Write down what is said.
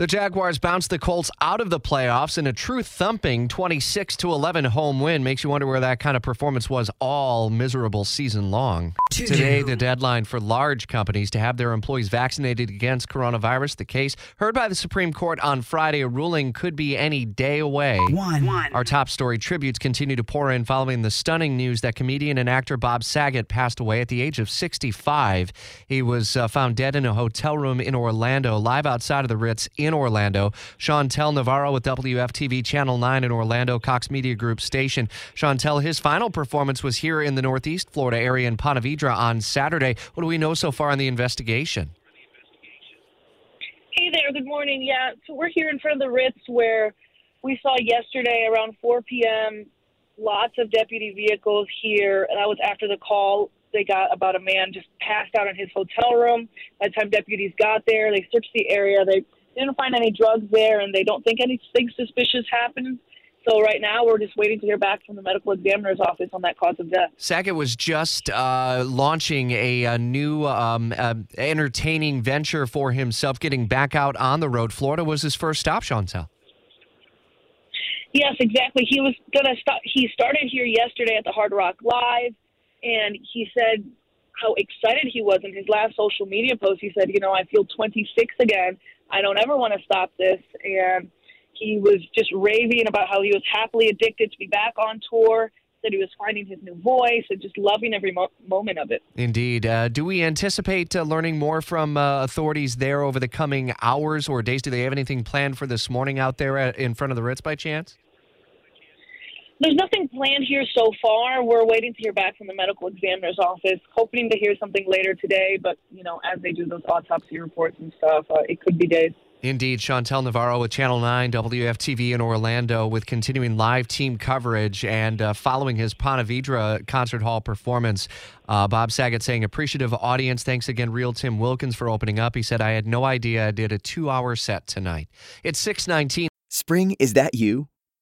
The Jaguars bounced the Colts out of the playoffs in a true thumping 26 to 11 home win. Makes you wonder where that kind of performance was all miserable season long. Today, the deadline for large companies to have their employees vaccinated against coronavirus. The case heard by the Supreme Court on Friday, a ruling could be any day away. One. Our top story tributes continue to pour in following the stunning news that comedian and actor Bob Saget passed away at the age of 65. He was uh, found dead in a hotel room in Orlando, live outside of the Ritz in Orlando. Chantel Navarro with WFTV Channel 9 in Orlando, Cox Media Group station. Chantel, his final performance was here in the Northeast Florida area in Ponte on Saturday. What do we know so far on the investigation? Hey there, good morning. Yeah, so we're here in front of the Ritz where we saw yesterday around 4 p.m. lots of deputy vehicles here. And That was after the call they got about a man just passed out in his hotel room. By the time deputies got there, they searched the area. They didn't find any drugs there, and they don't think anything suspicious happened. So right now, we're just waiting to hear back from the medical examiner's office on that cause of death. Saget was just uh, launching a, a new um, uh, entertaining venture for himself, getting back out on the road. Florida was his first stop, Chantel. Yes, exactly. He was gonna start. He started here yesterday at the Hard Rock Live, and he said how excited he was in his last social media post. He said, "You know, I feel 26 again. I don't ever want to stop this." And he was just raving about how he was happily addicted to be back on tour. Said he was finding his new voice and just loving every mo- moment of it. Indeed. Uh, do we anticipate uh, learning more from uh, authorities there over the coming hours or days? Do they have anything planned for this morning out there at, in front of the Ritz by chance? There's nothing planned here so far. We're waiting to hear back from the medical examiner's office, hoping to hear something later today. But you know, as they do those autopsy reports and stuff, uh, it could be days. Indeed, Chantel Navarro with Channel 9 WFTV in Orlando with continuing live team coverage and uh, following his Ponte concert hall performance. Uh, Bob Saget saying, appreciative audience. Thanks again, Real Tim Wilkins, for opening up. He said, I had no idea I did a two hour set tonight. It's 619. Spring, is that you?